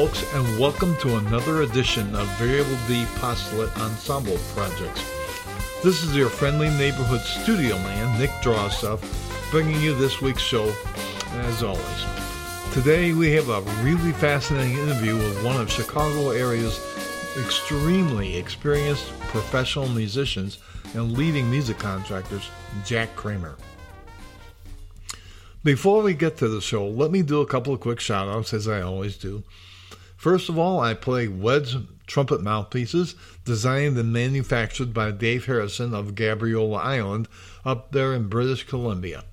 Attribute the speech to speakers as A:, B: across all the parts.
A: Folks, and welcome to another edition of Variable D Postulate Ensemble Projects. This is your friendly neighborhood studio man, Nick Drawstuff, bringing you this week's show, as always. Today, we have a really fascinating interview with one of Chicago area's extremely experienced professional musicians and leading music contractors, Jack Kramer. Before we get to the show, let me do a couple of quick shout outs as I always do. First of all, I play Wedge trumpet mouthpieces designed and manufactured by Dave Harrison of Gabriola Island up there in British Columbia.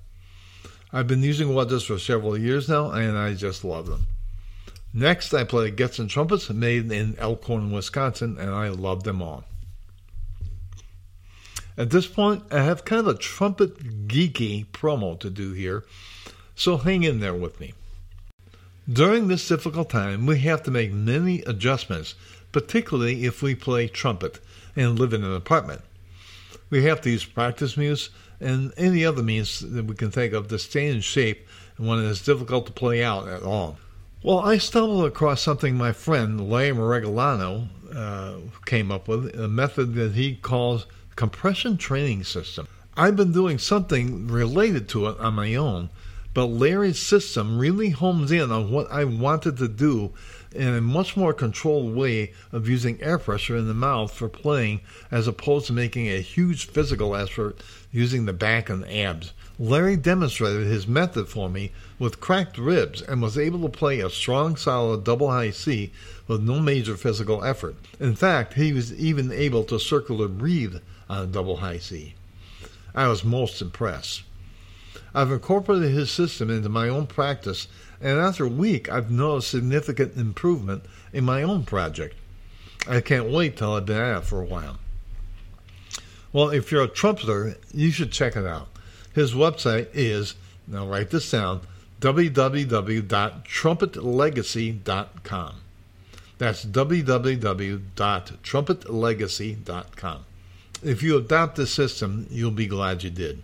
A: I've been using Wedges for several years now and I just love them. Next, I play Getzen trumpets made in Elkhorn, Wisconsin, and I love them all. At this point, I have kind of a trumpet geeky promo to do here so hang in there with me. During this difficult time, we have to make many adjustments, particularly if we play trumpet and live in an apartment. We have to use practice mutes and any other means that we can think of to stay in shape when it is difficult to play out at all. Well, I stumbled across something my friend Larry Marigolano uh, came up with, a method that he calls compression training system. I've been doing something related to it on my own, but Larry's system really homes in on what I wanted to do in a much more controlled way of using air pressure in the mouth for playing as opposed to making a huge physical effort using the back and abs. Larry demonstrated his method for me with cracked ribs and was able to play a strong, solid double high C with no major physical effort. In fact, he was even able to circular breathe on a double high C. I was most impressed. I've incorporated his system into my own practice, and after a week, I've noticed significant improvement in my own project. I can't wait till I've been at it for a while. Well, if you're a trumpeter, you should check it out. His website is, now write this down, www.trumpetlegacy.com. That's www.trumpetlegacy.com. If you adopt this system, you'll be glad you did.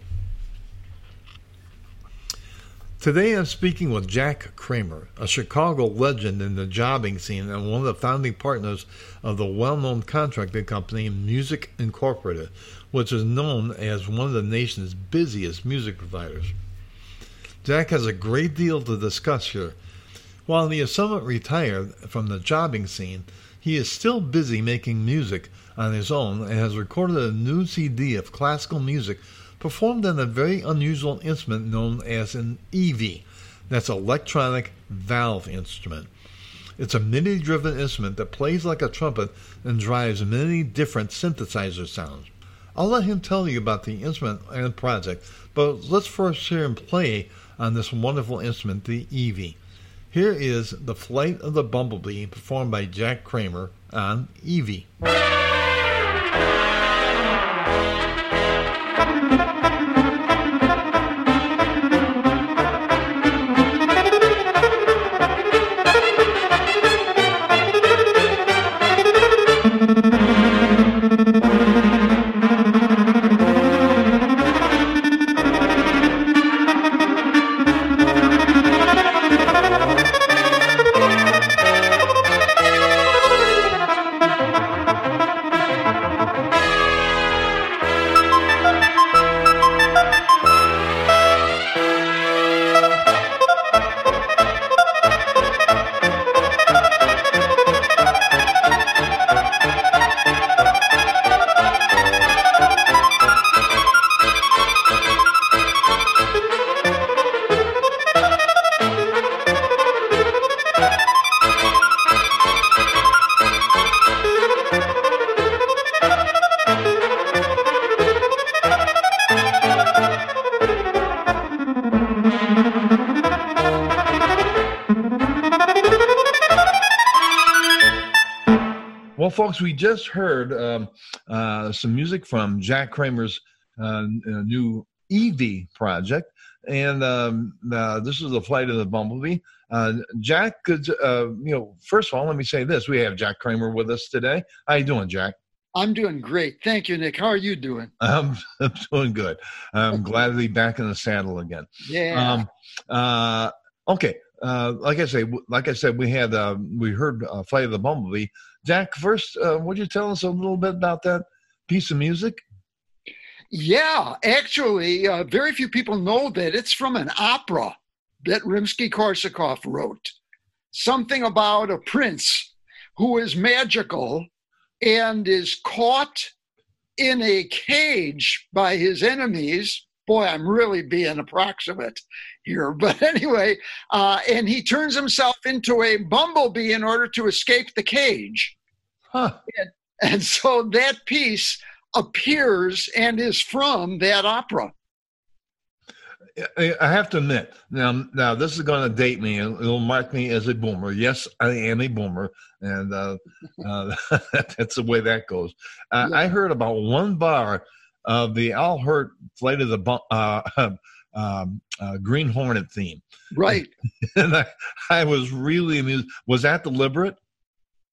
A: Today I'm speaking with Jack Kramer, a Chicago legend in the jobbing scene and one of the founding partners of the well known contracting company Music Incorporated, which is known as one of the nation's busiest music providers. Jack has a great deal to discuss here. While he is somewhat retired from the jobbing scene, he is still busy making music on his own and has recorded a new CD of classical music performed on a very unusual instrument known as an EVI. That's electronic valve instrument. It's a MIDI driven instrument that plays like a trumpet and drives many different synthesizer sounds. I'll let him tell you about the instrument and project, but let's first hear him play on this wonderful instrument, the EVI. Here is The Flight of the Bumblebee performed by Jack Kramer on EVI. Folks, we just heard um, uh, some music from Jack Kramer's uh, new EVI project, and um, uh, this is the flight of the bumblebee. Uh, Jack, could uh, you know? First of all, let me say this: we have Jack Kramer with us today. How you doing, Jack?
B: I'm doing great. Thank you, Nick. How are you doing?
A: I'm, I'm doing good. I'm glad to be back in the saddle again.
B: Yeah. Um,
A: uh, okay. uh, like I say, like I said, we had uh, we heard uh, "Flight of the Bumblebee." Jack, first, uh, would you tell us a little bit about that piece of music?
B: Yeah, actually, uh, very few people know that it's from an opera that Rimsky-Korsakov wrote. Something about a prince who is magical and is caught in a cage by his enemies. Boy, I'm really being approximate here. But anyway, uh, and he turns himself into a bumblebee in order to escape the cage.
A: Huh.
B: And, and so that piece appears and is from that opera.
A: I have to admit now. Now this is going to date me. It'll mark me as a boomer. Yes, I am a boomer, and uh, uh, that's the way that goes. Uh, yeah. I heard about one bar of the Al Hirt flight of the uh, um, uh, Green Hornet theme.
B: Right.
A: and I, I was really amused. Was that deliberate?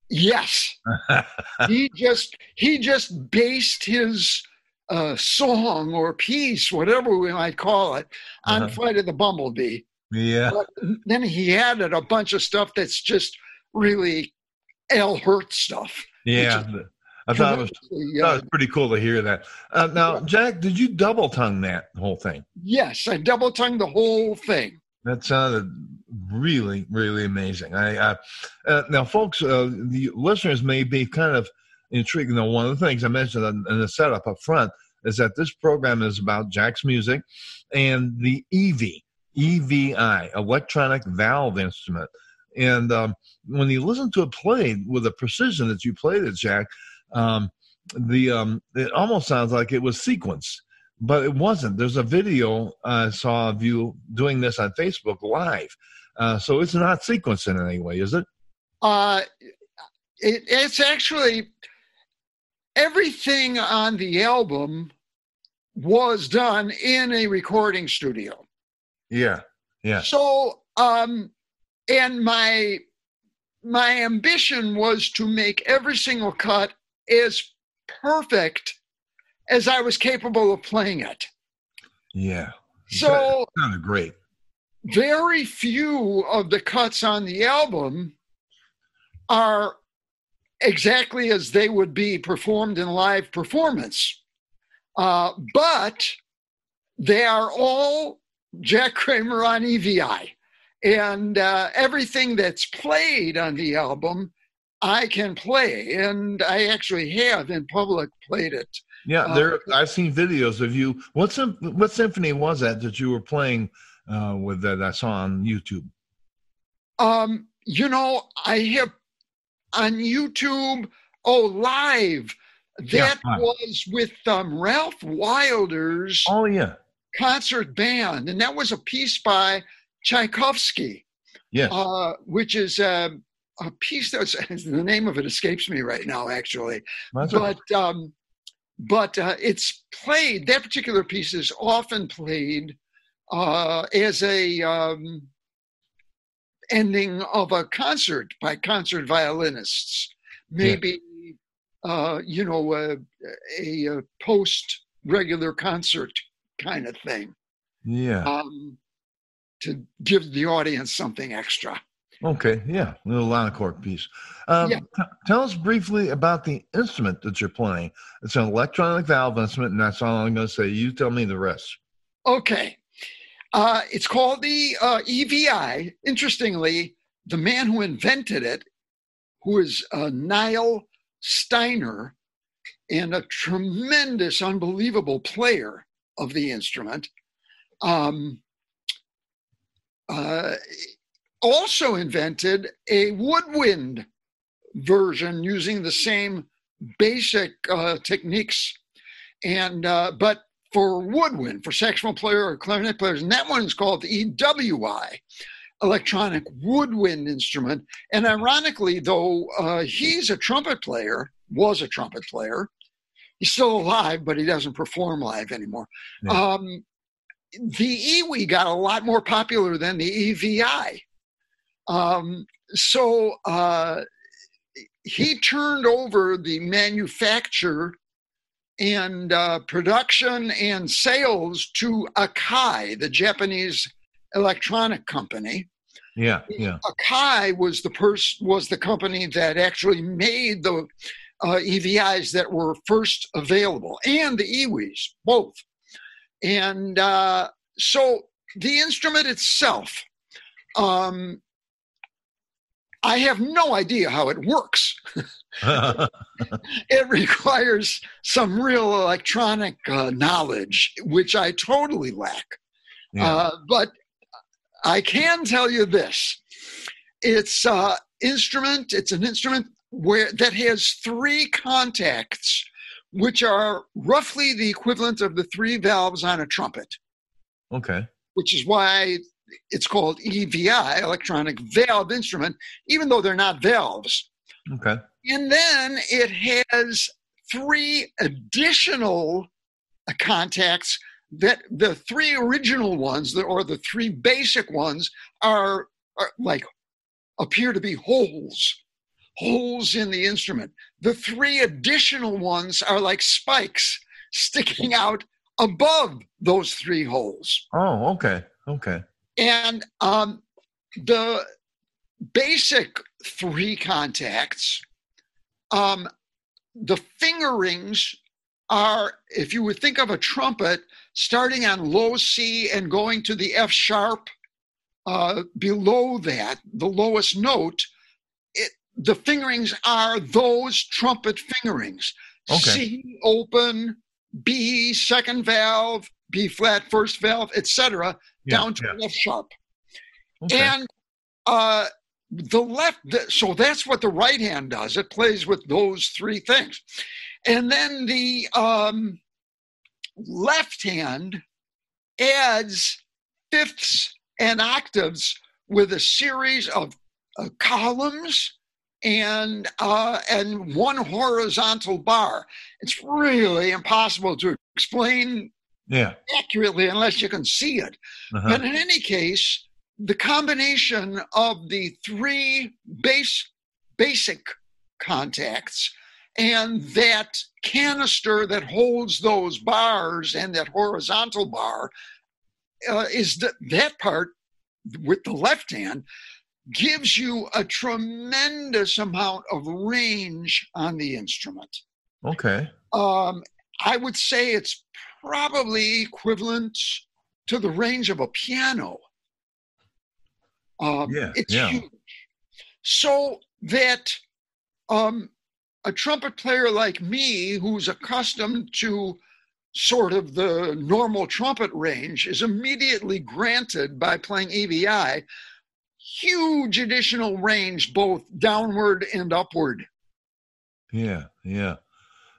B: Yes. he just he just based his uh, song or piece, whatever we might call it, on uh-huh. Flight of the Bumblebee.
A: Yeah. But
B: then he added a bunch of stuff that's just really Al Hirt stuff.
A: Yeah. I thought it, was, thought it was pretty cool to hear that. Uh, now, Jack, did you double tongue that whole thing?
B: Yes, I double tongued the whole thing.
A: That sounded really, really amazing. I uh, uh, now, folks, uh, the listeners may be kind of intrigued. Know, one of the things I mentioned in, in the setup up front is that this program is about Jack's music and the EV, EVI, electronic valve instrument. And um, when you listen to it played with the precision that you played it, Jack, um, the um, it almost sounds like it was sequenced but it wasn't. There's a video I saw of you doing this on Facebook live. Uh, so it's not sequenced in any way, is it?
B: Uh, it, it's actually everything on the album was done in a recording studio.
A: Yeah, yeah.
B: So, um, and my my ambition was to make every single cut as perfect as I was capable of playing it.
A: Yeah.
B: So
A: sounded great.
B: Very few of the cuts on the album are exactly as they would be performed in live performance. Uh, but they are all Jack Kramer on EVI. And uh, everything that's played on the album, I can play. And I actually have in public played it
A: yeah, uh, there. I've seen videos of you. What what symphony was that that you were playing uh, with that I saw on YouTube?
B: Um, you know, I have on YouTube. Oh, live. That yeah, was with um, Ralph Wilder's.
A: Oh yeah.
B: Concert band, and that was a piece by Tchaikovsky.
A: Yes.
B: Uh, which is a, piece that's the name of it escapes me right now, actually. That's but um, but uh, it's played that particular piece is often played uh, as a um, ending of a concert by concert violinists. Maybe yeah. uh, you know a, a, a, post regular concert kind of thing.
A: Yeah. Um,
B: to give the audience something extra
A: Okay, yeah, a little Lanacork piece. Um, yeah. T- tell us briefly about the instrument that you're playing. It's an electronic valve instrument, and that's all I'm going to say. You tell me the rest.
B: Okay. Uh, it's called the uh, EVI. Interestingly, the man who invented it, who is uh, Nyle Steiner, and a tremendous, unbelievable player of the instrument, um, uh, also invented a woodwind version using the same basic uh, techniques, and uh, but for woodwind, for saxophone player or clarinet players, and that one is called the EWI, electronic woodwind instrument. And ironically, though uh, he's a trumpet player, was a trumpet player, he's still alive, but he doesn't perform live anymore. Yeah. Um, the EWI got a lot more popular than the EVI. Um, so uh, he turned over the manufacture and uh, production and sales to Akai, the Japanese electronic company.
A: Yeah, yeah.
B: Akai was the person was the company that actually made the uh, EVIs that were first available, and the EWIs both. And uh, so the instrument itself, um, I have no idea how it works. it requires some real electronic uh, knowledge, which I totally lack. Yeah. Uh, but I can tell you this: it's uh, instrument. It's an instrument where that has three contacts, which are roughly the equivalent of the three valves on a trumpet.
A: Okay.
B: Which is why it's called EVI, electronic valve instrument, even though they're not valves.
A: Okay.
B: And then it has three additional contacts that the three original ones, or the three basic ones, are, are like appear to be holes, holes in the instrument. The three additional ones are like spikes sticking out above those three holes.
A: Oh, okay, okay.
B: And um, the basic three contacts, um, the fingerings are, if you would think of a trumpet, starting on low C and going to the F sharp uh, below that, the lowest note, it, the fingerings are those trumpet fingerings.
A: Okay.
B: C open, B second valve, B flat first valve, etc., yeah, down to yeah. F sharp. Okay. And uh, the left, so that's what the right hand does. It plays with those three things. And then the um, left hand adds fifths and octaves with a series of uh, columns and uh, and one horizontal bar. It's really impossible to explain
A: yeah.
B: accurately unless you can see it. Uh-huh. But in any case, the combination of the three base basic contacts and that canister that holds those bars and that horizontal bar uh, is that that part with the left hand gives you a tremendous amount of range on the instrument.
A: Okay.
B: Um, I would say it's probably equivalent to the range of a piano. Um,
A: yeah,
B: it's
A: yeah.
B: huge. So that um, a trumpet player like me, who's accustomed to sort of the normal trumpet range, is immediately granted by playing EVI huge additional range, both downward and upward.
A: Yeah, yeah.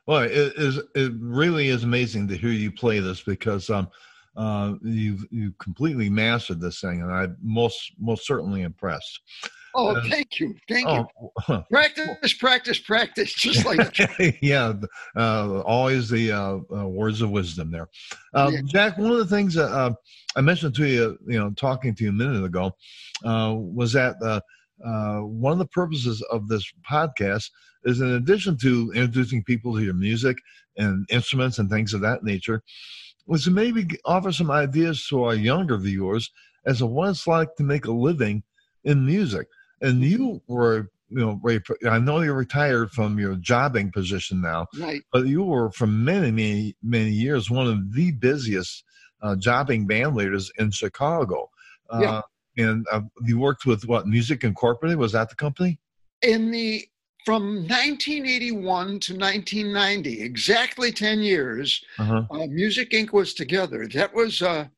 A: Well, it is. It really is amazing to hear you play this because um, uh, you've you completely mastered this thing, and I'm most most certainly impressed.
B: Oh, uh, thank you, thank oh, you. practice, practice, practice, just like
A: yeah, uh, always the uh, uh, words of wisdom there. Um, yeah. Jack, one of the things uh, I mentioned to you, you know, talking to you a minute ago, was that one of the purposes of this podcast is, in addition to introducing people to your music and instruments and things of that nature, was to maybe offer some ideas to our younger viewers as to what it's like to make a living in music. And you were you know i know you're retired from your jobbing position now
B: right.
A: but you were for many many many years one of the busiest uh, jobbing band leaders in chicago. Uh, yeah. And uh, you worked with what music incorporated was that the company
B: in the from 1981 to 1990 exactly 10 years uh-huh. Uh, music inc was together that was a,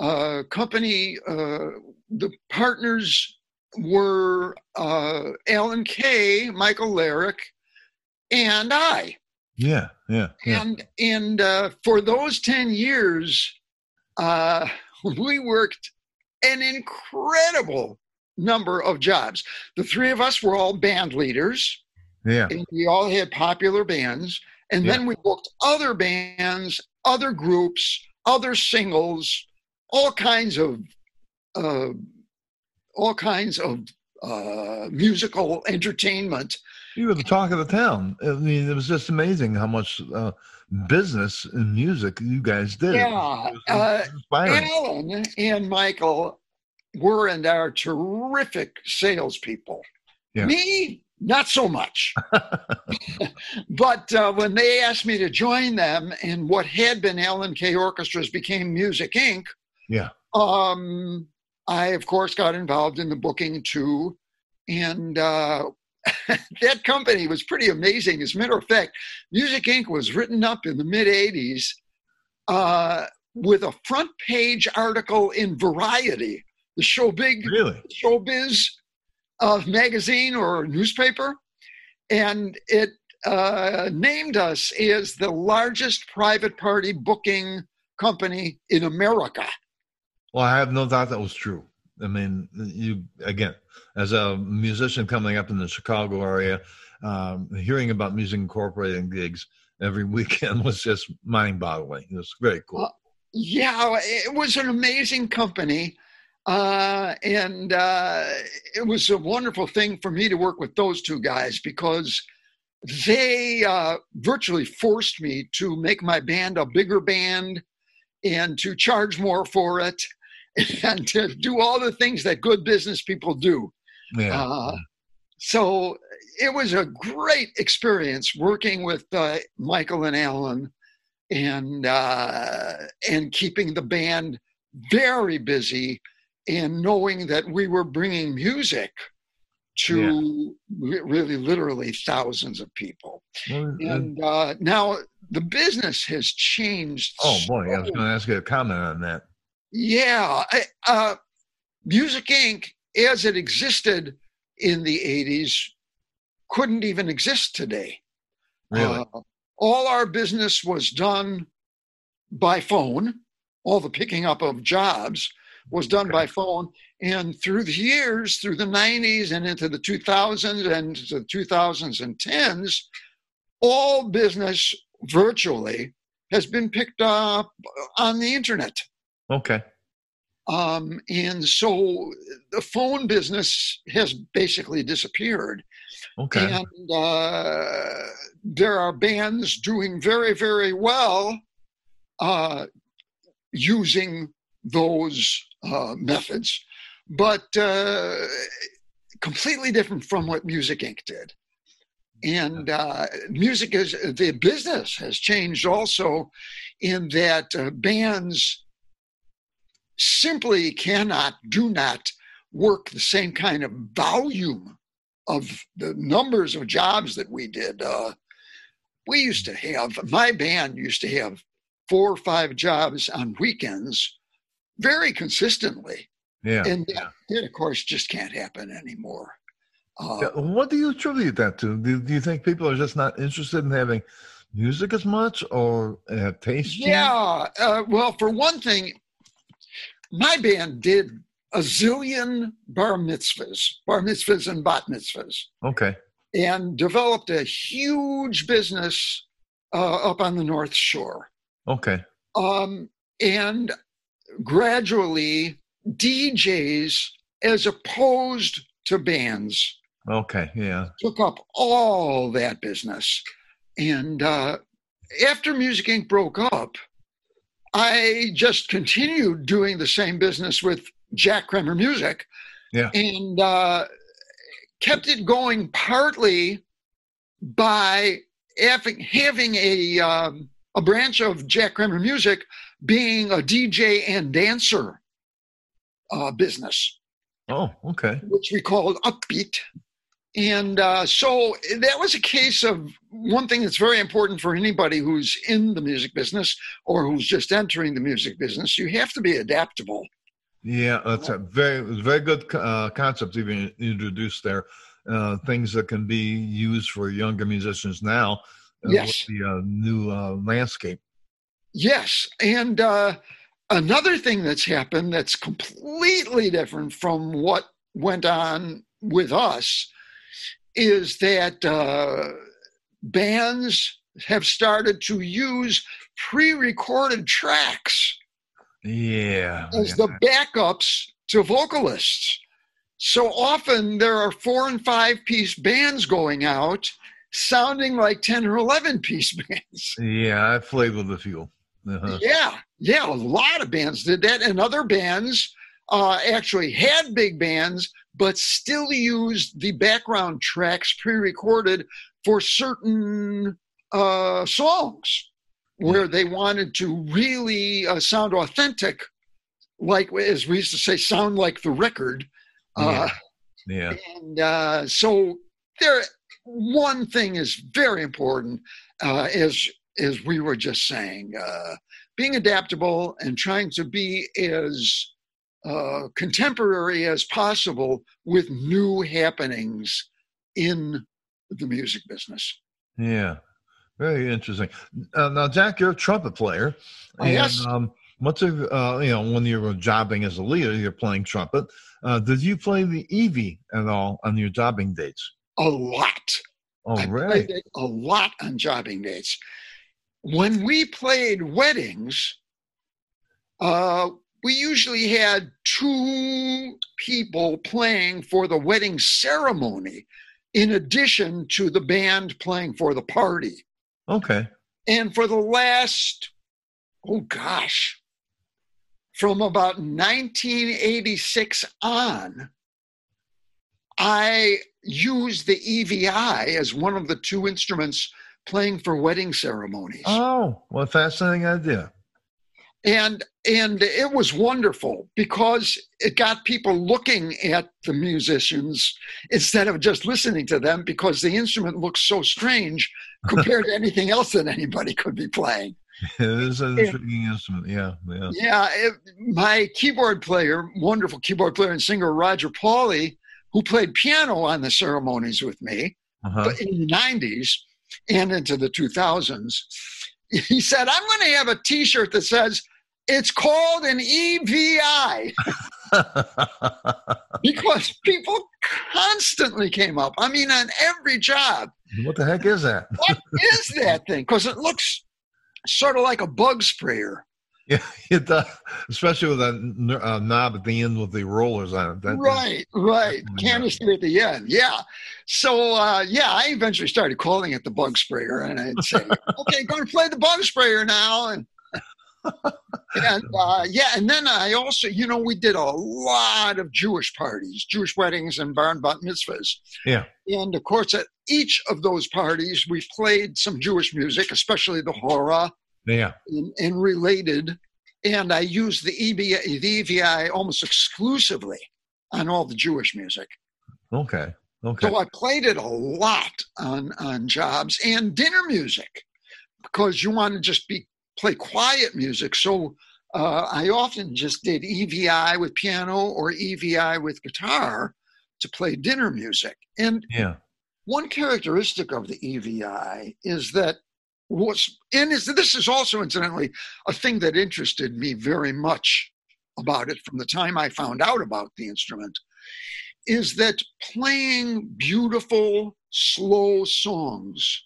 B: a company uh, the partners were uh, Alan Kay, Michael Larrick, and I.
A: Yeah, yeah.
B: yeah. And and uh, for those ten years, uh, we worked an incredible number of jobs. The three of us were all band leaders.
A: Yeah.
B: And we all had popular bands. And yeah. then we booked other bands, other groups, other singles, all kinds of uh, all kinds of uh, musical entertainment.
A: You were the talk of the town. I mean, it was just amazing how much uh, business and music you guys did.
B: Yeah, uh, Alan and Michael were and are terrific salespeople.
A: Yeah.
B: Me, not so much. but uh, when they asked me to join them, and what had been Alan K Orchestras became Music Inc.
A: Yeah.
B: Um, I of course got involved in the booking too, and uh, that company was pretty amazing. As a matter of fact, Music Inc. was written up in the mid '80s uh, with a front page article in Variety, the show big
A: Really?
B: showbiz uh, magazine or newspaper, and it uh, named us as the largest private party booking company in America.
A: Well, I have no doubt that was true. I mean, you again, as a musician coming up in the Chicago area, um, hearing about Music Incorporated gigs every weekend was just mind-boggling. It was very cool.
B: Uh, Yeah, it was an amazing company. Uh, and uh, it was a wonderful thing for me to work with those two guys because they uh, virtually forced me to make my band a bigger band and to charge more for it and to do all the things that good business people do.
A: yeah.
B: Uh, so it was a great experience working with uh, Michael and Alan and uh, and keeping the band very busy and knowing that we were bringing music to re- really literally thousands of people.
A: Well, and-
B: uh, now the business has changed.
A: oh boy, I was going to ask you a comment on that.
B: Yeah. I- Uh, Music Inc., as it existed in the 80s, couldn't even exist today.
A: Really?
B: Uh, all our business was done by phone. All the picking up of jobs was done
A: Okay.
B: by phone. And through the years, through the 90s and into the 2000s and the 2000s and 10s, all business virtually has been picked up on the internet.
A: Okay.
B: Um, and so the phone business has basically disappeared.
A: Okay.
B: And uh, there are bands doing very, very well uh, using those uh, methods, but uh, completely different from what Music Inc. did. And uh, music is the business has changed also in that uh, bands simply cannot, do not work the same kind of volume of the numbers of jobs that we did. Uh, we used to have, my band used to have four or five jobs on weekends very consistently.
A: yeah.
B: And that, that, of course, just can't happen anymore. Uh,
A: Yeah, What do you attribute that to? Do, do you think people are just not interested in having music as much or have taste?
B: Yeah. Uh, well, for one thing, my band did a zillion bar mitzvahs, bar mitzvahs and bat mitzvahs,
A: Okay.
B: and developed a huge business uh, up on the North Shore.
A: Okay.
B: Um, and gradually, DJs, as opposed to bands,
A: Okay. Yeah.
B: took up all that business. And uh, after Music Inc. broke up, I just continued doing the same business with Jack Kramer Music.
A: Yeah.
B: And uh, kept it going partly by having, having a, um, a branch of Jack Kramer Music being a DJ and dancer uh, business
A: Oh, okay.
B: which we called Upbeat. And uh, so that was a case of one thing that's very important for anybody who's in the music business or who's just entering the music business. You have to be adaptable.
A: Yeah, that's a very very good uh, concept even introduced there. Uh, things that can be used for younger musicians now. uh,
B: Yes.
A: With the uh, new uh, landscape.
B: Yes. And uh, another thing that's happened that's completely different from what went on with us is that uh, bands have started to use pre recorded tracks.
A: Yeah.
B: as
A: yeah.
B: the backups to vocalists. So often there are four and five piece bands going out sounding like 10 or 11 piece bands.
A: Yeah, I played with a few. Uh-huh.
B: Yeah, yeah, a lot of bands did that, and other bands uh, actually had big bands, but still used the background tracks pre-recorded for certain uh, songs where they wanted to really uh, sound authentic, like as we used to say, sound like the record. Uh,
A: Yeah.
B: and uh, so there, one thing is very important, uh, as as we were just saying, uh, being adaptable and trying to be as uh, contemporary as possible with new happenings in the music business.
A: Yeah. Very interesting. Uh, now, Jack, you're a trumpet player.
B: Oh, yes.
A: Um, what's a, uh, you know, when you were jobbing as a leader, you're playing trumpet. Uh, did you play the Evie at all on your jobbing dates?
B: A lot.
A: Oh,
B: I it a lot on jobbing dates. When we played weddings, uh, we usually had two people playing for the wedding ceremony, in addition to the band playing for the party.
A: Okay.
B: And for the last, oh gosh, from about 1986 on, I used the EVI as one of the two instruments playing for wedding ceremonies.
A: Oh, what a fascinating idea.
B: And and it was wonderful because it got people looking at the musicians instead of just listening to them because the instrument looks so strange compared to anything else that anybody could be playing
A: It is an
B: Yeah.
A: intriguing instrument. Yeah. Yeah.
B: yeah it, my keyboard player wonderful keyboard player and singer roger pauley who played piano on the ceremonies with me
A: Uh-huh.
B: in the 90s and into the 2000s he said i'm going to have a t-shirt that says it's called an evi because people constantly came up. I mean on every job.
A: What the heck is that?
B: what is that thing? Because it looks sort of like a bug sprayer.
A: Yeah, it does, especially with that uh, knob at the end with the rollers on it. That,
B: right right. canister at the end. Yeah. So uh, yeah i eventually started calling it the bug sprayer and i'd say okay going to play the bug sprayer now. And and uh, yeah and then i also you know we did a lot of jewish parties jewish weddings and bar and bat mitzvahs
A: Yeah.
B: and of course at each of those parties we played some jewish music especially the hora
A: Yeah.
B: and, and related. And I used the EBI, the EVI almost exclusively on all the Jewish music.
A: Okay. Okay.
B: So I played it a lot on, on jobs and dinner music because you want to just be play quiet music. So uh, I often just did EVI with piano or EVI with guitar to play dinner music. And
A: yeah.
B: one characteristic of the EVI is that what's and is this is also incidentally a thing that interested me very much about it from the time I found out about the instrument is that playing beautiful slow songs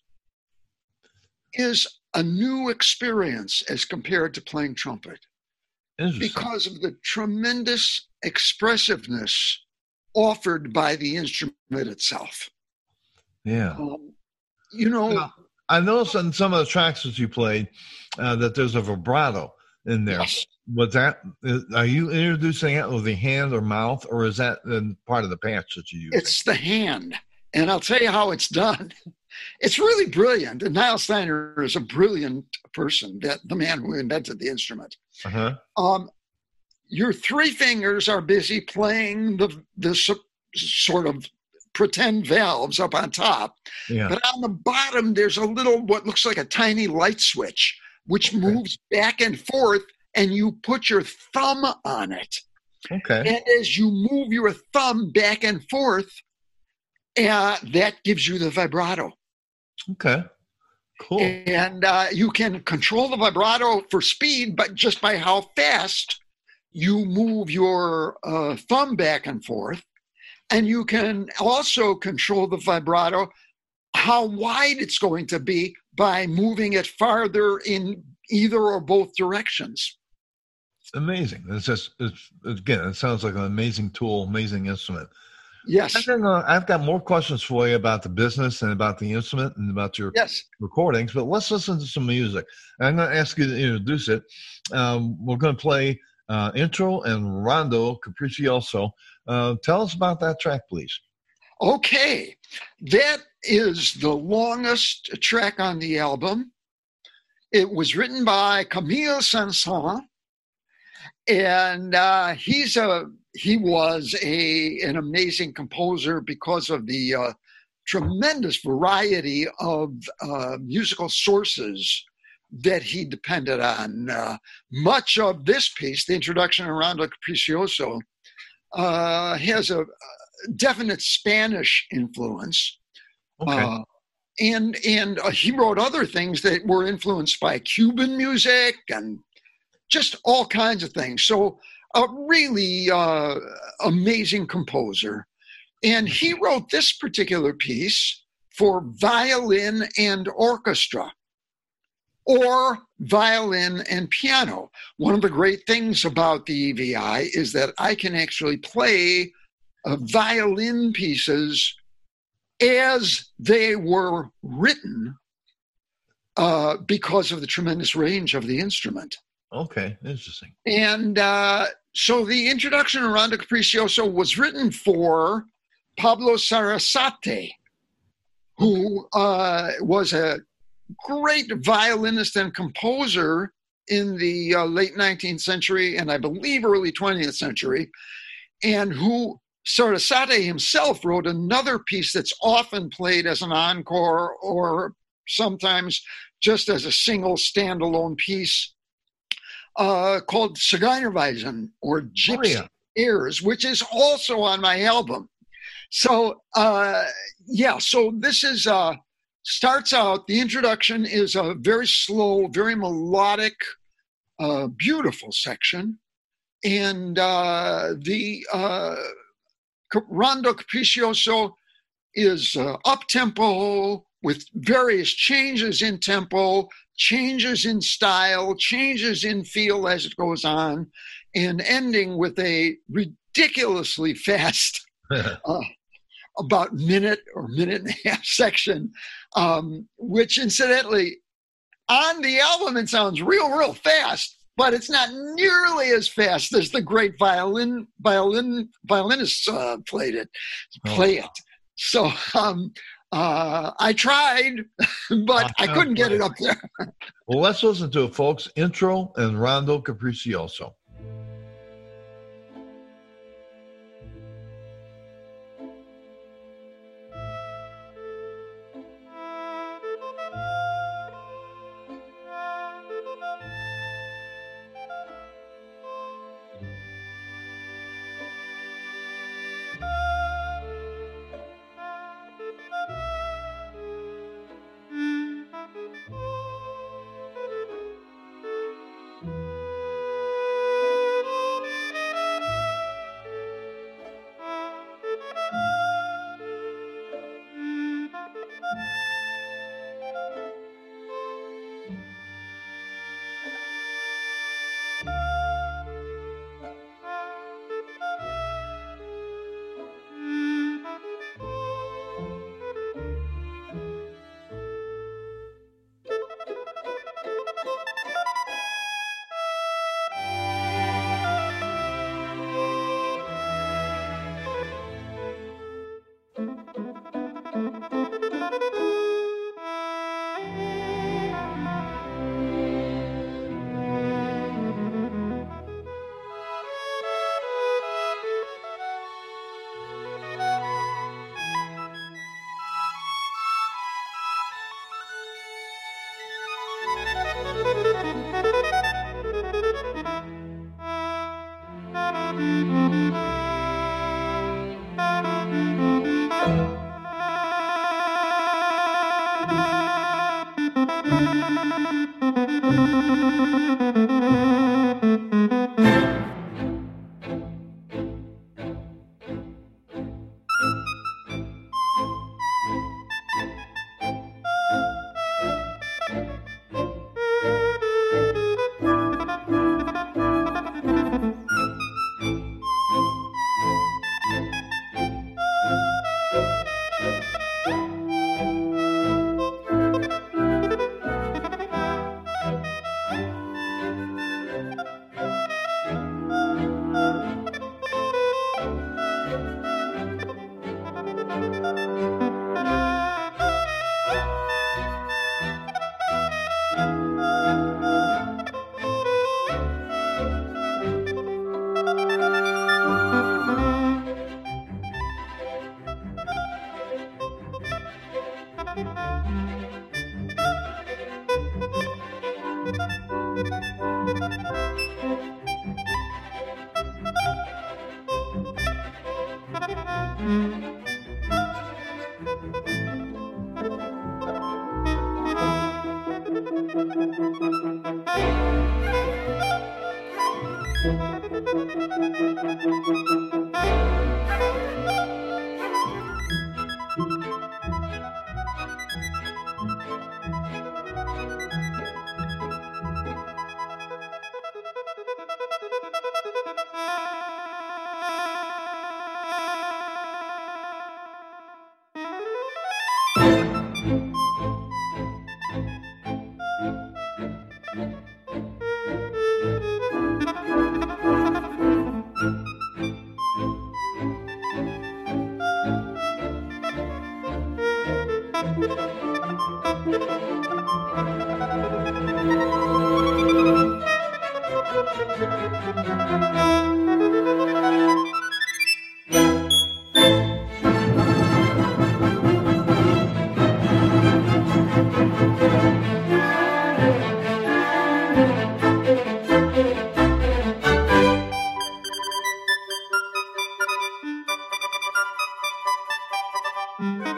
B: is a new experience as compared to playing trumpet because of the tremendous expressiveness offered by the instrument itself.
A: yeah.
B: Um, you know,
A: Yeah. I noticed on some of the tracks that you played uh, that there's a vibrato in there.
B: yes,
A: Was that? is- Are you introducing it with the hand or mouth, or is that part of the patch that you use?
B: it's the hand. And I'll tell you how it's done. It's really brilliant. And Nyle Steiner is a brilliant person, that the man who invented the instrument.
A: Uh-huh.
B: Um, your three fingers are busy playing the the so- sort of pretend valves up on top,
A: Yeah.
B: but on the bottom there's a little what looks like a tiny light switch which
A: Okay.
B: moves back and forth, and you put your thumb on it.
A: Okay.
B: And as you move your thumb back and forth, uh, that gives you the vibrato.
A: Okay. Cool.
B: And uh, you can control the vibrato for speed, but just by how fast you move your uh, thumb back and forth. And you can also control the vibrato, how wide it's going to be by moving it farther in either or both directions.
A: Amazing. It's just it's again. It sounds like an amazing tool, amazing instrument.
B: Yes.
A: Uh, I've got more questions for you about the business and about the instrument and about your
B: Yes.
A: recordings, but let's listen to some music. I'm going to ask you to introduce it. Um, we're going to play uh, intro and rondo capriccioso. Uh, tell us about that track, please.
B: Okay, that is the longest track on the album. It was written by Camille Saint-Saëns, and uh, he's a he was a an amazing composer because of the uh, tremendous variety of uh, musical sources that he depended on. Uh, much of this piece, the introduction around Capriccioso, uh, has a, definite Spanish influence.
A: Okay.
B: Uh, and and uh, he wrote other things that were influenced by Cuban music and just all kinds of things. So a really uh, amazing composer. And he wrote this particular piece for violin and orchestra or violin and piano. One of the great things about the EVI is that I can actually play uh, violin pieces as they were written uh, because of the tremendous range of the instrument.
A: Okay, interesting.
B: And uh, so the introduction to Rondo Capriccioso was written for Pablo Sarasate, who uh, was a great violinist and composer in the uh, late 19th century and I believe early 20th century, and who Sarasate himself wrote another piece that's often played as an encore or sometimes just as a single standalone piece uh, called Zigeunerweisen or Gypsy oh, yeah. Airs, which is also on my album. So, uh, yeah, so this is uh, starts out, the introduction is a very slow, very melodic, uh, beautiful section. And uh, the uh, Rondo Capriccioso is uh, up tempo with various changes in tempo, changes in style, changes in feel as it goes on, and ending with a ridiculously fast, uh, about minute or minute and a half section, um, which incidentally, on the album it sounds real, real fast but it's not nearly as fast as the great violin violin violinists uh, played it oh, play it. So um, uh, i tried but i couldn't get it up there.
A: Well let's listen to it folks. Intro and rondo Mm-hmm.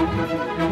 A: Capriccioso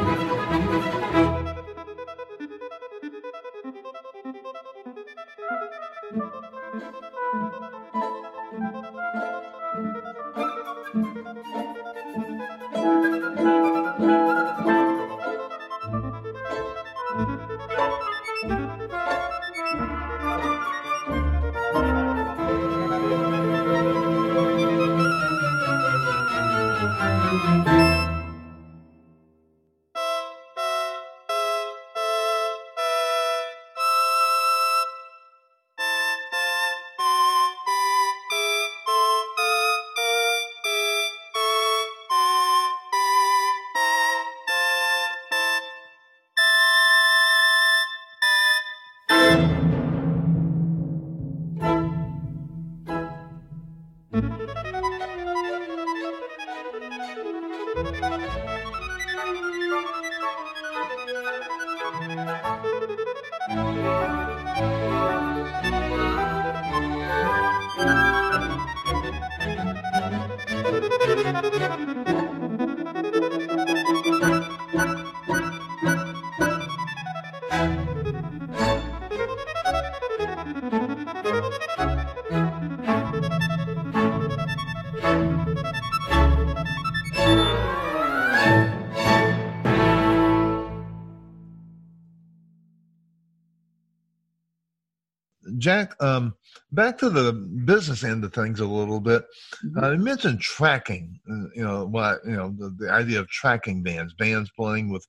A: Jack, um, back to the business end of things a little bit.
B: Mm-hmm.
A: Uh, you mentioned tracking. Uh, you know what? You know the, the, idea of tracking bands, bands playing with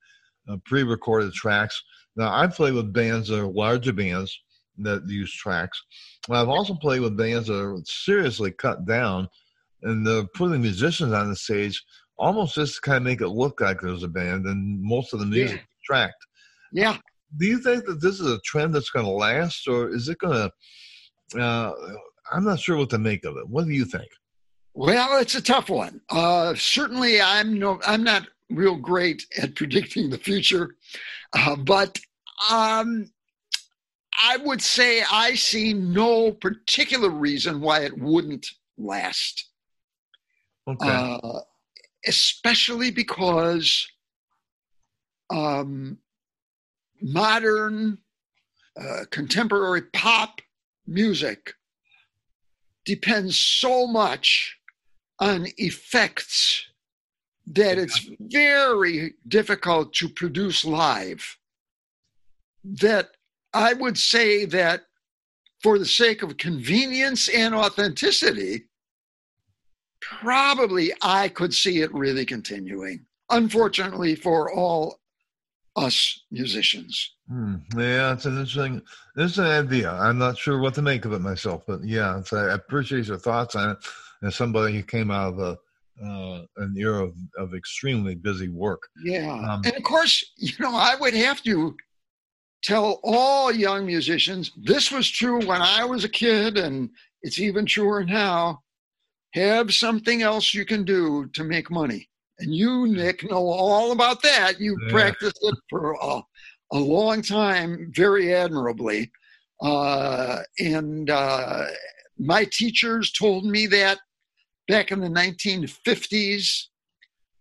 A: uh, pre-recorded tracks. Now I play with bands that are larger bands that use tracks. I've also played with bands that are seriously cut down, and they're putting musicians on the stage almost just to kind of make it look like there's a band, and most of the music yeah. is tracked.
B: Yeah,
A: do you think that this is a trend that's going to last, or is it going to? Uh, I'm not sure what to make of it. What do you think?
B: Well, it's a tough one. Uh, certainly, I'm no, I'm not real great at predicting the future, uh, but um, I would say I see no particular reason why it wouldn't last.
A: Okay. Uh,
B: especially because um, modern uh, contemporary pop music depends so much on effects that it's very difficult to produce live. That I would say that for the sake of convenience and authenticity, probably I could see it really continuing. Unfortunately, for all us musicians.
A: Hmm. Yeah, it's an interesting, interesting idea. I'm not sure what to make of it myself, but yeah, I appreciate your thoughts on it. As somebody who came out of a uh, an era of, of extremely busy work.
B: Yeah, um, and of course, you know, I would have to tell all young musicians this was true when I was a kid, and it's even truer now. Have something else you can do to make money. And you, Nick, know all about that. You yeah. practiced it for a, a, long time, very admirably. Uh, and uh, my teachers told me that back in the 1950s.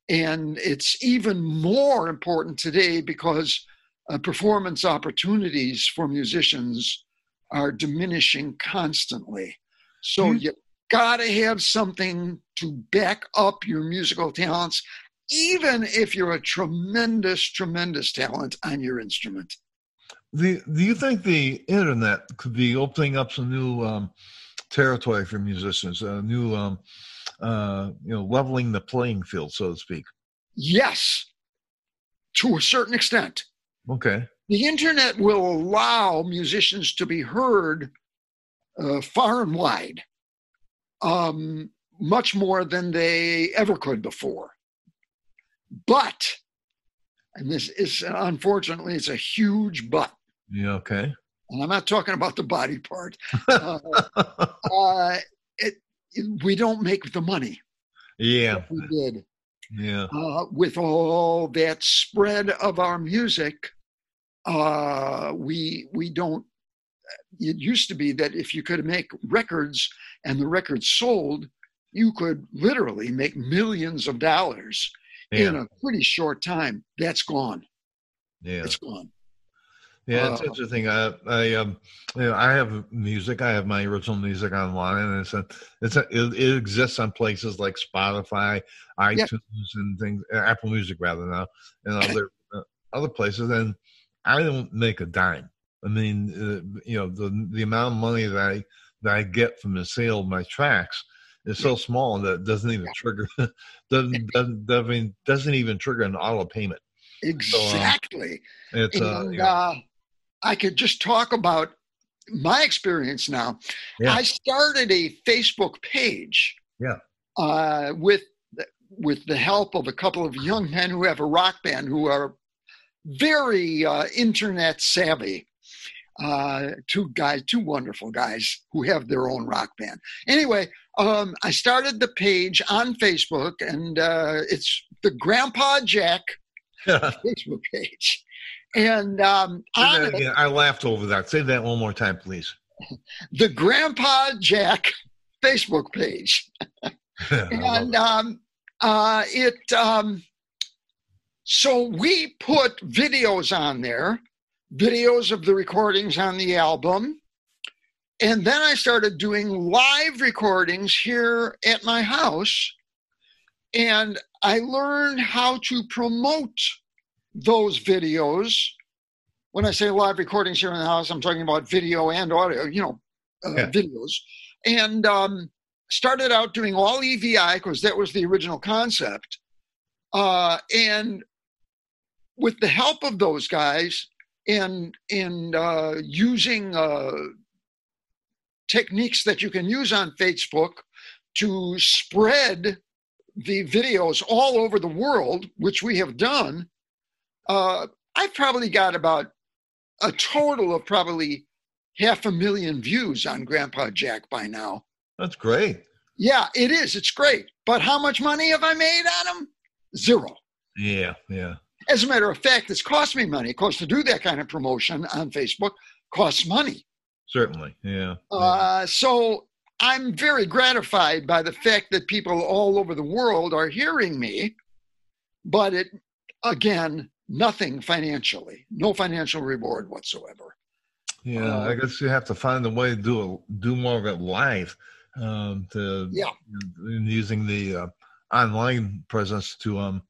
B: And it's even more important today because uh, performance opportunities for musicians are diminishing constantly. So mm-hmm. you got to have something to back up your musical talents, even if you're a tremendous, tremendous talent on your instrument.
A: The, do you think the internet could be opening up some new um, territory for musicians, a new, um, uh, you know, leveling the playing field, so to speak?
B: Yes, to a certain extent.
A: Okay.
B: The internet will allow musicians to be heard uh, far and wide um, much more than they ever could before. But, and this is unfortunately, it's a huge but.
A: Yeah, okay.
B: And I'm not talking about the body part. uh, uh, it, it, we don't make the money.
A: Yeah.
B: We did.
A: Yeah.
B: Uh, with all that spread of our music, uh, we we don't it used to be that if you could make records and the record sold, you could literally make millions of dollars. in a pretty short time. That's gone.
A: Yeah.
B: It's gone.
A: Yeah, it's
B: Uh,
A: interesting. I, I, um, you know, I have music. I have my original music online, and it's a, it's a, it, it exists on places like Spotify, iTunes, and things. uh, Apple Music rather now, and other uh, other places. And I don't make a dime. I mean, uh, you know, the the amount of money that I that I get from the sale of my tracks is so small that it doesn't even trigger doesn't doesn't doesn't, doesn't even trigger an auto payment.
B: Exactly.
A: It's uh,
B: and
A: you know,
B: uh, I could just talk about my experience now.
A: Yeah.
B: I started a Facebook page.
A: Yeah.
B: Uh, with with the help of a couple of young men who have a rock band who are very uh, internet savvy. Uh, two guys, two wonderful guys who have their own rock band. Anyway, um, I started the page on Facebook, and uh, it's the Grandpa Jack Facebook page. And um, it.
A: I laughed over that. Say that one more time, please.
B: the Grandpa Jack Facebook page. And
A: it.
B: um, uh, it um, so we put videos on there videos of the recordings on the album and then i started doing live recordings here at my house and i learned how to promote those videos when i say live recordings here in the house i'm talking about video and audio you know uh,
A: Yeah.
B: videos and um, started out doing all EVI because that was the original concept. Uh, and with the help of those guys and and uh, using uh, techniques that you can use on Facebook to spread the videos all over the world, which we have done, uh, I've probably got about a total of probably half a million views on Grandpa Jack by now.
A: That's great.
B: Yeah, it is. It's great. But how much money have I made on them? Zero.
A: Yeah, yeah.
B: As a matter of fact, it's cost me money. Of course, to do that kind of promotion on Facebook costs money.
A: Certainly. Yeah. yeah.
B: Uh, so I'm very gratified by the fact that people all over the world are hearing me, but it, again, nothing financially, no financial reward whatsoever.
A: Yeah,
B: uh,
A: I guess you have to find a way to do it, do more of it live. Um, to
B: Yeah.
A: using the uh, online presence to um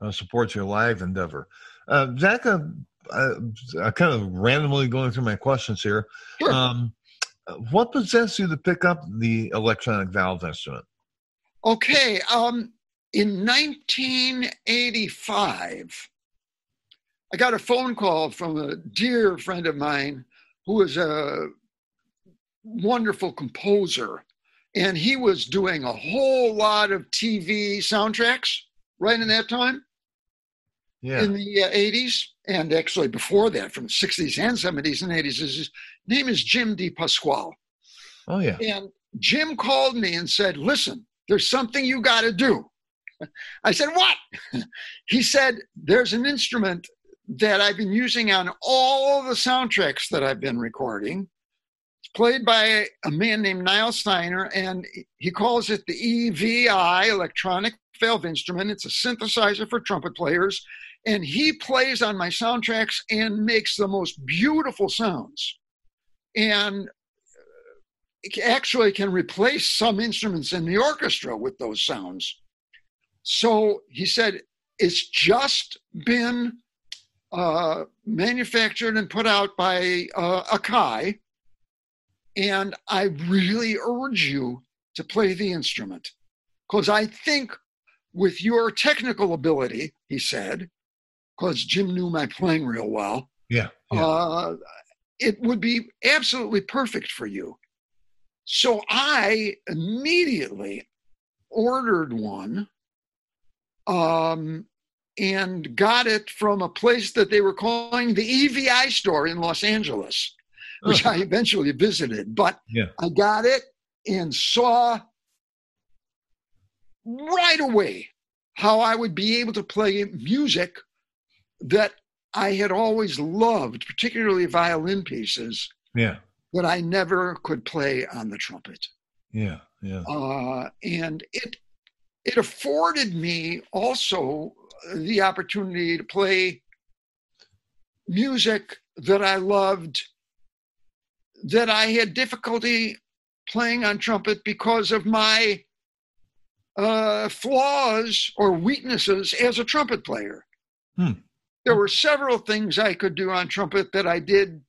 A: uh, support your live endeavor. Uh, Zach, uh, uh, I kind of randomly going through my questions here.
B: Sure.
A: Um, what possessed you to pick up the electronic valve instrument?
B: Okay, um, in 1985, I got a phone call from a dear friend of mine who is a wonderful composer, and he was doing a whole lot of TV soundtracks right in that time
A: Yeah.
B: in the uh, 80s, and actually before that, from the 60s and 70s and 80s. His name is Jim DiPasquale.
A: oh yeah.
B: And Jim called me and said, Listen, there's something you got to do. I said, What? he said, There's an instrument that I've been using on all the soundtracks that I've been recording. It's played by a man named Nyle Steiner, and he calls it the EVI, electronic valve instrument. It's a synthesizer for trumpet players. And he plays on my soundtracks and makes the most beautiful sounds. And actually can replace some instruments in the orchestra with those sounds. So he said it's just been uh, manufactured and put out by uh, Akai, and I really urge you to play the instrument because I think with your technical ability, he said, because Jim knew my playing real well,
A: Yeah. Yeah.
B: uh, it would be absolutely perfect for you. So I immediately ordered one um, and got it from a place that they were calling the EVI store in Los Angeles, which I eventually visited. But
A: Yeah.
B: I got it and saw right away how I would be able to play music that I had always loved, particularly violin pieces
A: yeah.
B: that I never could play on the trumpet.
A: Yeah. Yeah.
B: Uh, and it it afforded me also the opportunity to play music that I loved, that I had difficulty playing on trumpet because of my uh, flaws or weaknesses as a trumpet player.
A: Hmm.
B: There were several things I could do on trumpet that I did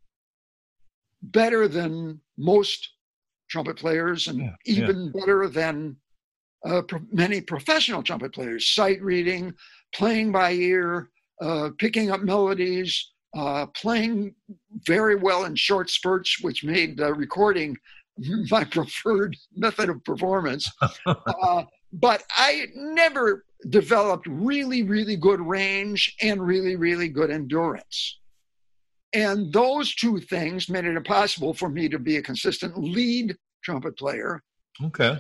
B: better than most trumpet players and
A: Yeah,
B: even better than uh, pro- many professional trumpet players. Sight reading, playing by ear, uh, picking up melodies, uh, playing very well in short spurts, which made uh, recording my preferred method of performance. But I never developed really, really good range and really, really good endurance. And those two things made it impossible for me to be a consistent lead trumpet player.
A: Okay.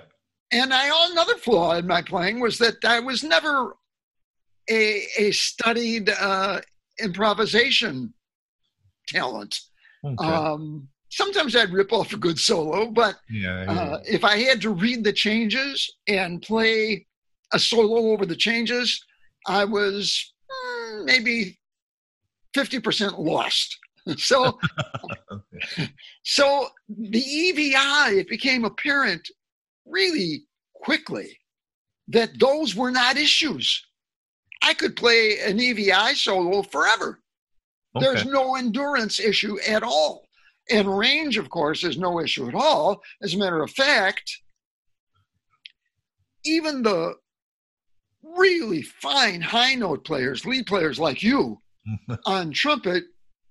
B: And I another flaw in my playing was that I was never a, a studied uh, improvisation talent.
A: Okay.
B: Um, sometimes I'd rip off a good solo, but
A: yeah. yeah.
B: uh, if I had to read the changes and play a solo over the changes, I was mm, maybe 50% lost. so, so the EVI, it became apparent really quickly that those were not issues. I could play an EVI solo forever. There's no endurance issue at all. And range, of course, is no issue at all. As a matter of fact, even the really fine high note players, lead players like you on trumpet,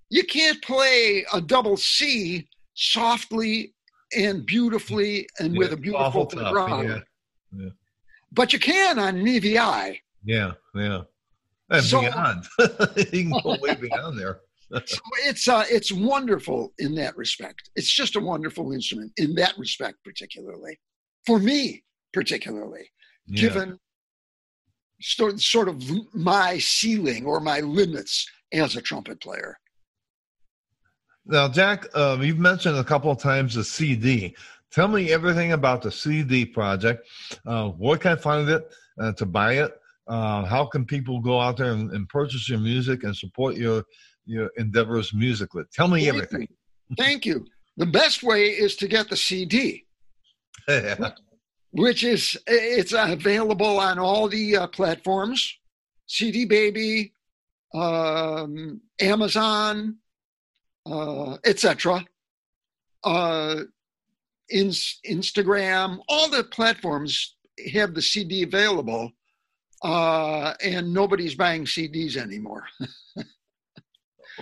B: you can't play a double C softly and beautifully and with a beautiful vibrato.
A: yeah. Yeah.
B: But you can on an EVI.
A: Yeah. Yeah. And
B: So-
A: beyond. you can go way beyond there.
B: So it's uh, it's wonderful in that respect. It's just a wonderful instrument in that respect, particularly for me, particularly
A: Yeah.
B: given sort sort of my ceiling or my limits as a trumpet player.
A: Now, Jack, um, you've mentioned a couple of times the CD. Tell me everything about the CD project. Uh, where can I find it uh, to buy it? Uh, how can people go out there and, and purchase your music and support your your endeavors musically? Tell me
B: Thank
A: everything.
B: you. Thank you. The best way is to get the CD, which is it's available on all the uh, platforms, CD Baby, um, Amazon, uh, etc. Uh, in, Instagram, all the platforms have the CD available, uh, and nobody's buying CDs anymore.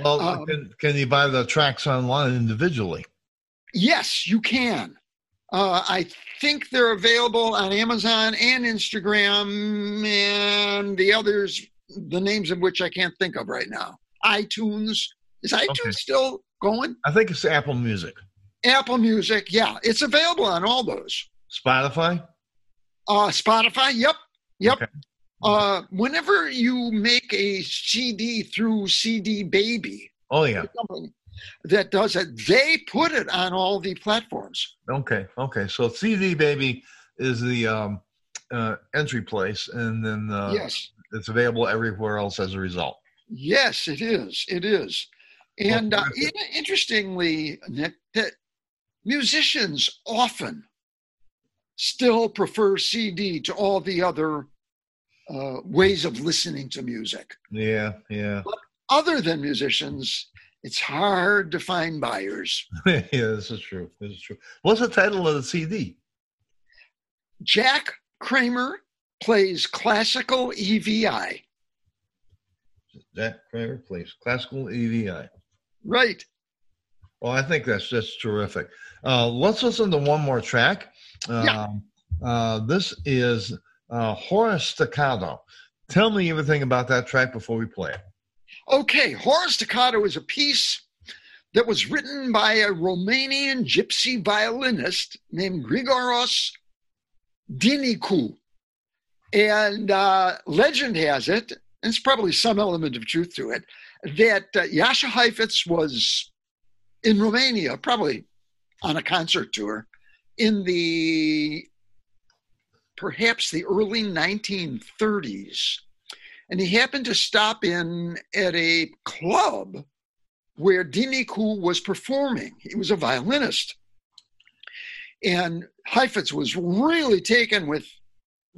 A: well,
B: Um,
A: can, can you buy the tracks online individually?
B: Yes, you can. Uh, I think they're available on Amazon and Instagram and the others, the names of which I can't think of right now. iTunes. Is iTunes
A: Okay.
B: still going?
A: I think it's Apple Music,
B: Apple Music. Yeah, it's available on all those.
A: Spotify.
B: Uh, Spotify. Yep. Yep.
A: Okay.
B: Uh, whenever you make a CD through CD Baby,
A: Oh yeah.
B: that does it, they put it on all the platforms.
A: Okay. Okay. So CD Baby is the um, uh, entry place, and then uh,
B: yes.
A: it's available everywhere else as a result.
B: Yes, it is. It is. And uh,
A: terrific.
B: interestingly, Nick, that musicians often still prefer CD to all the other uh, ways of listening to music.
A: Yeah. Yeah.
B: Other than musicians, it's hard to find buyers.
A: yeah. This is true. This is true. What's the title of the CD?
B: Jack Kramer plays classical EVI.
A: Jack Kramer plays classical EVI.
B: Right.
A: Well, I think that's just terrific. Uh, let's listen to one more track.
B: Yeah.
A: Um, uh, this is uh, Hora Staccato. Tell me everything about that track before we play it.
B: Okay, Hora Staccato is a piece that was written by a Romanian gypsy violinist named Grigoras Dinicu. And uh, legend has it, and it's probably some element of truth to it, that uh, Jascha Heifetz was in Romania, probably on a concert tour, in the perhaps the early 1930s and he happened to stop in at a club where Dinicu was performing. He was a violinist. And Heifetz was really taken with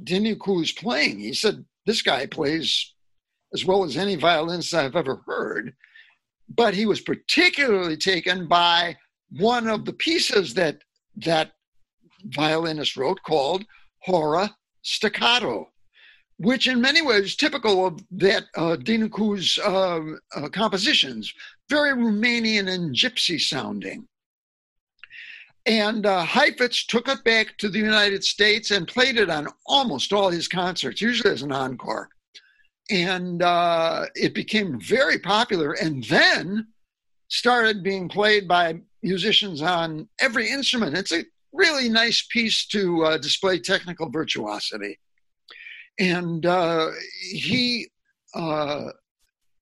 B: Dinicu's playing. He said, This guy plays as well as any violinist I've ever heard. But he was particularly taken by one of the pieces that that violinist wrote called Hora Staccato, which in many ways typical of that uh, Dinicu's uh, uh, compositions, very Romanian and gypsy sounding. And uh, Heifetz took it back to the United States and played it on almost all his concerts, usually as an encore. And uh, it became very popular and then started being played by musicians on every instrument. It's a really nice piece to uh, display technical virtuosity. And uh, he uh,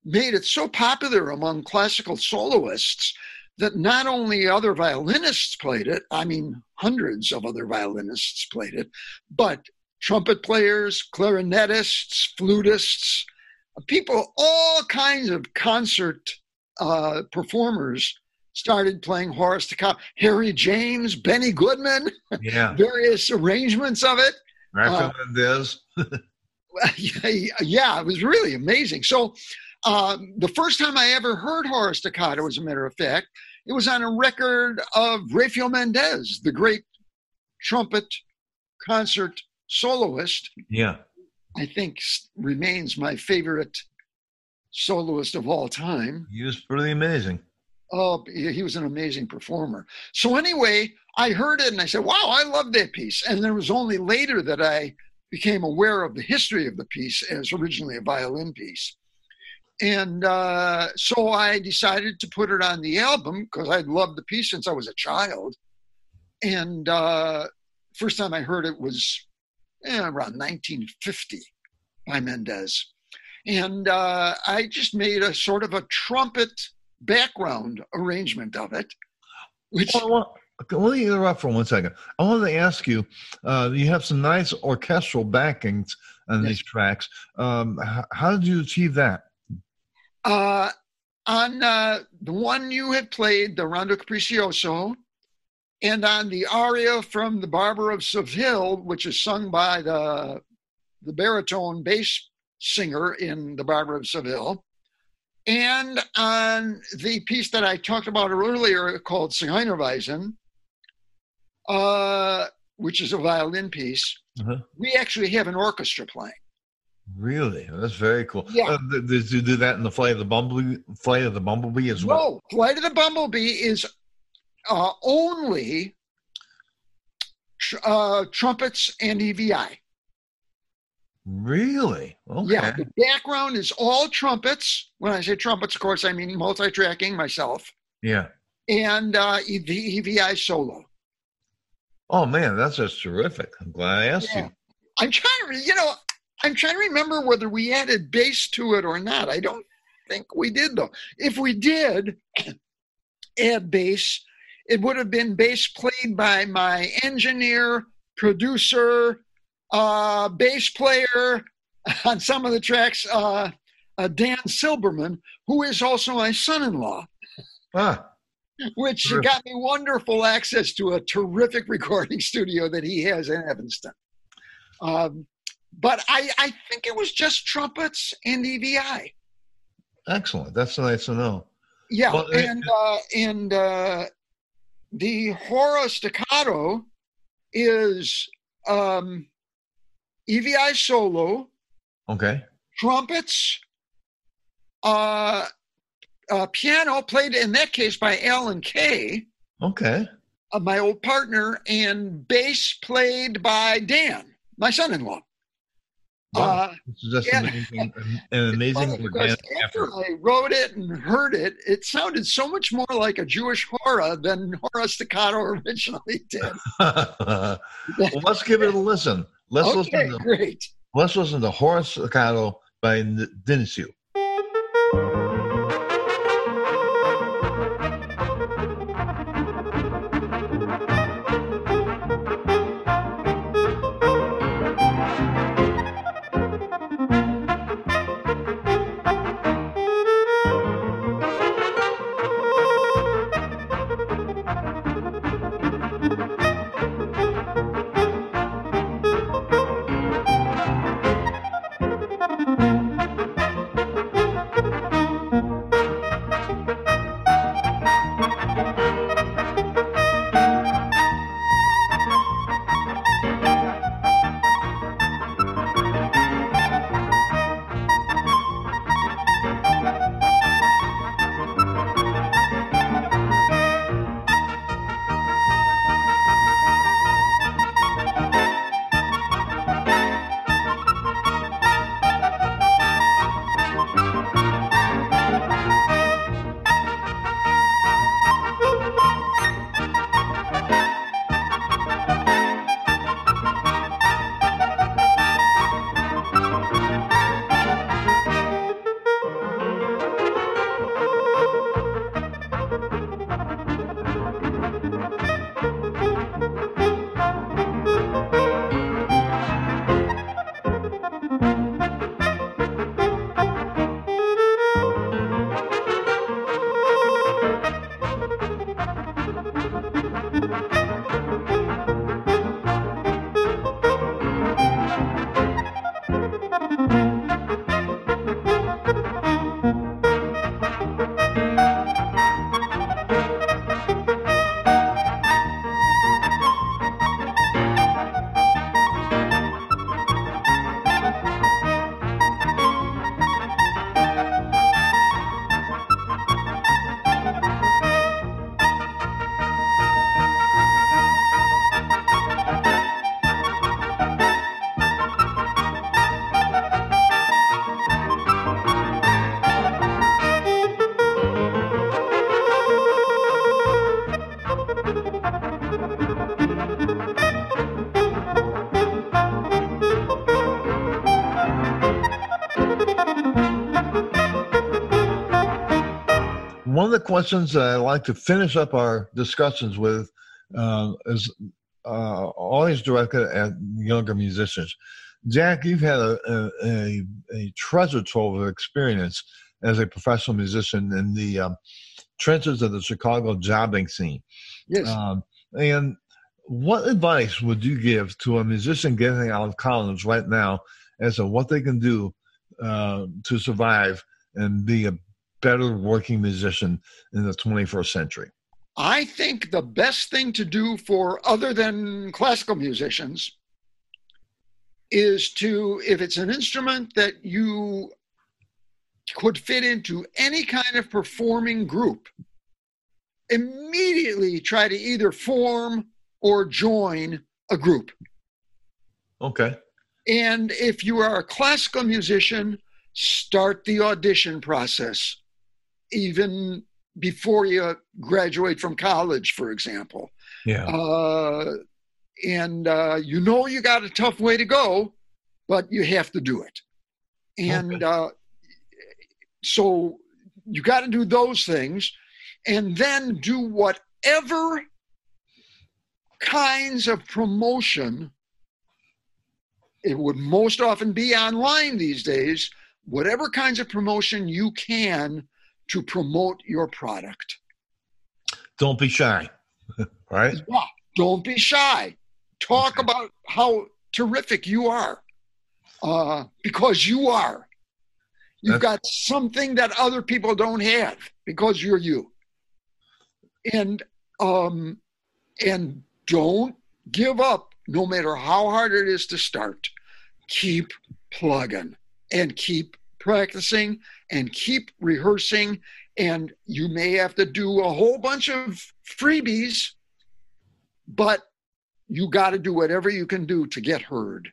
B: made it so popular among classical soloists that not only other violinists played it, I mean, hundreds of other violinists played it, but trumpet players, clarinetists, flutists, people, all kinds of concert uh, performers started playing Hora Cop, Harry James, Benny Goodman,
A: Yeah.
B: various arrangements of it.
A: Rafa Mendez.
B: yeah, it was really amazing. So, uh, the first time I ever heard Hora Staccato, as a matter of fact, it was on a record of Rafael Mendez, the great trumpet concert soloist.
A: Yeah.
B: I think remains my favorite soloist of all time.
A: He was pretty amazing.
B: Oh, he was an amazing performer. So anyway, I heard it and I said, "Wow, I love that piece." And it was only later that I became aware of the history of the piece as originally a violin piece. And uh, so I decided to put it on the album because I'd loved the piece since I was a child. And uh, first time I heard it was eh, around 1950 by Mendez. And uh, I just made a sort of a trumpet background arrangement of it, which
A: Well, well, okay, let me interrupt for one second. I wanted to ask you. Uh, you have some nice orchestral backings on
B: Yes.
A: these tracks. Um, h- how did you achieve that?
B: uh, on uh, the one you had played, the Rondo Capriccioso, and on the aria from the Barber of Seville, which is sung by the the baritone bass singer in the Barber of Seville, and on the piece that I talked about earlier called Zigeunerweisen, uh, which is a violin piece,
A: Uh-huh.
B: we actually have an orchestra playing.
A: Really, that's very cool.
B: Yeah.
A: Uh, did you do that in the flight of the bumblebee? Flight of the bumblebee as well.
B: No, Flight of the Bumblebee is uh, only tr- uh, trumpets and EVI.
A: Really? Okay.
B: Yeah, the background is all trumpets. When I say trumpets, of course, I mean multi-tracking myself
A: Yeah.
B: and uh, the EVI solo.
A: Oh man, that's just terrific. I'm glad I asked
B: Yeah.
A: you.
B: I'm trying to, you know, I'm trying to remember whether we added bass to it or not. I don't think we did, though. If we did add bass, it would have been bass played by my engineer, producer, uh, bass player on some of the tracks, uh, uh, Dan Silberman, who is also my son in law
A: Ah,
B: which
A: Terrific.
B: got me wonderful access to a terrific recording studio that he has in Evanston. Um, but I, I think it was just trumpets and EVI.
A: excellent. That's nice to know.
B: Yeah,
A: Well,
B: and uh, and uh, the Hora staccato is um, EVI solo,
A: Okay.
B: trumpets, uh, uh, piano played in that case by Alan Kay.
A: Okay.
B: uh, my old partner, and bass played by Dan, my son-in-law.
A: Wow.
B: Uh,
A: This is just
B: yeah.
A: amazing, an amazing organic
B: after
A: effort.
B: I wrote it and heard it, it sounded so much more like a Jewish hora than Hora Staccato originally did.
A: well, let's give it a listen. Let's
B: okay,
A: listen. To,
B: great.
A: let's listen to Hora Staccato by Dinicu. Questions that I'd like to finish up our discussions with uh, is uh, always directed at younger musicians. Jack, you've had a, a, a, treasure trove of experience as a professional musician in the um, trenches of the Chicago jobbing scene.
B: Yes.
A: Um, and what advice would you give to a musician getting out of college right now as to what they can do uh, to survive and be a better working musician in the 21st century?
B: I think the best thing to do for other than classical musicians is to, if it's an instrument that you could fit into any kind of performing group, immediately try to either form or join a group.
A: Okay.
B: And if you are a classical musician, start the audition process even before you graduate from college, for example.
A: Yeah.
B: Uh, and uh, you know you got a tough way to go, but you have to do it. And okay. uh, so you got to do those things and then do whatever kinds of promotion it would most often be online these days whatever kinds of promotion you can to promote your product.
A: Don't be shy right?
B: Yeah, don't be shy. Talk okay. about how terrific you are uh, because you are. You've That's... got something that other people don't have because you're you. And um and don't give up no matter how hard it is to start. Keep plugging and keep practicing and keep rehearsing and you may have to do a whole bunch of freebies but you got to do whatever you can do to get heard.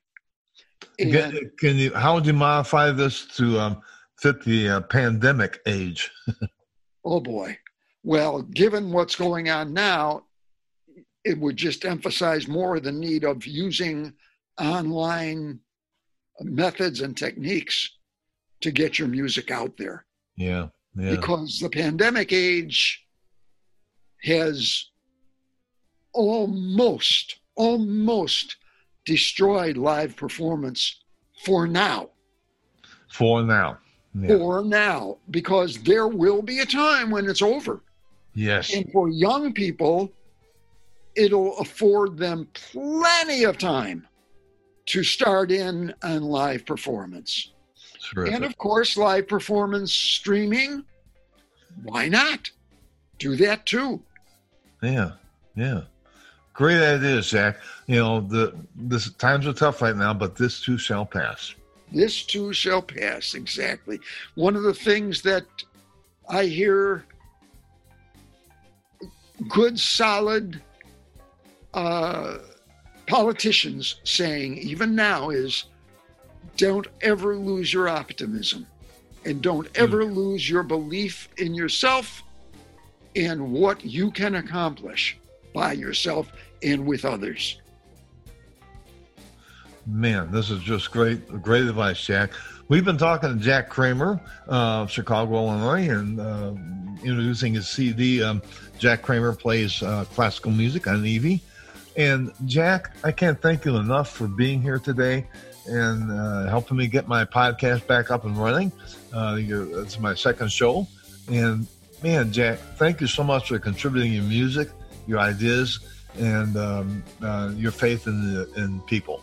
A: And, can you how would you modify this to um, fit the uh, pandemic age?
B: Oh boy. Well, given what's going on now, it would just emphasize more the need of using online methods and techniques to get your music out there.
A: Yeah. yeah.
B: Because the pandemic age has almost, almost destroyed live performance for now.
A: For now.
B: Yeah. For now, because there will be a time when it's over.
A: Yes.
B: And for young people, it'll afford them plenty of time to start in on live performance.
A: Terrific.
B: And of course, live performance streaming, why not? Do that too.
A: Yeah, yeah. Great idea, Zach. You know, the the times are tough right now, but this too shall pass.
B: This too shall pass, exactly. One of the things that I hear good, solid uh, politicians saying, even now, is don't ever lose your optimism and don't hmm. ever mm. lose your belief in yourself and what you can accomplish by yourself and with others.
A: Man, this is just great, great advice, Jack. We've been talking to Jack Kramer of Chicago, Illinois, and uh, introducing his CD. Um, Jack Kramer plays uh, classical music on EVI. And Jack, I can't thank you enough for being here today and uh, helping me get my podcast back up and running. Uh, it's my second show. And man, Jack, thank you so much for contributing your music, your ideas, and um, uh, your faith in, the, in people.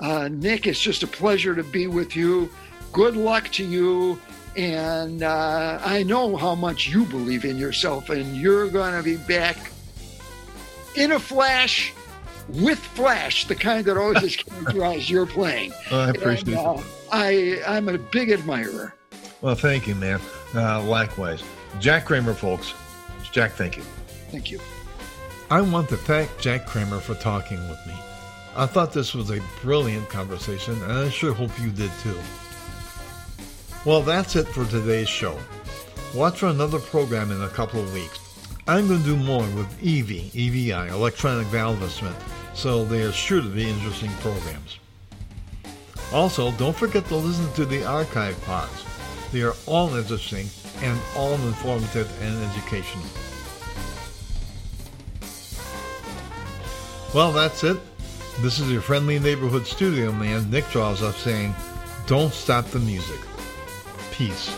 B: Uh, Nick, it's just a pleasure to be with you. Good luck to you. And uh, I know how much you believe in yourself, and you're going to be back in a flash with flash, the kind that always characterizes your playing.
A: Well, I appreciate and, uh,
B: I, I'm a big admirer.
A: Well, thank you, man. Uh, likewise. Jack Kramer, folks. Jack, thank you.
B: Thank you.
A: I want to thank Jack Kramer for talking with me. I thought this was a brilliant conversation, and I sure hope you did too. Well, that's it for today's show. Watch for another program in a couple of weeks. I'm going to do more with EVI, EVI, electronic valve instrument, so they are sure to be interesting programs. Also, don't forget to listen to the archive pods. They are all interesting and all informative and educational. Well, that's it. This is your friendly neighborhood studio man, Nick Draws up saying, don't stop the music. Peace.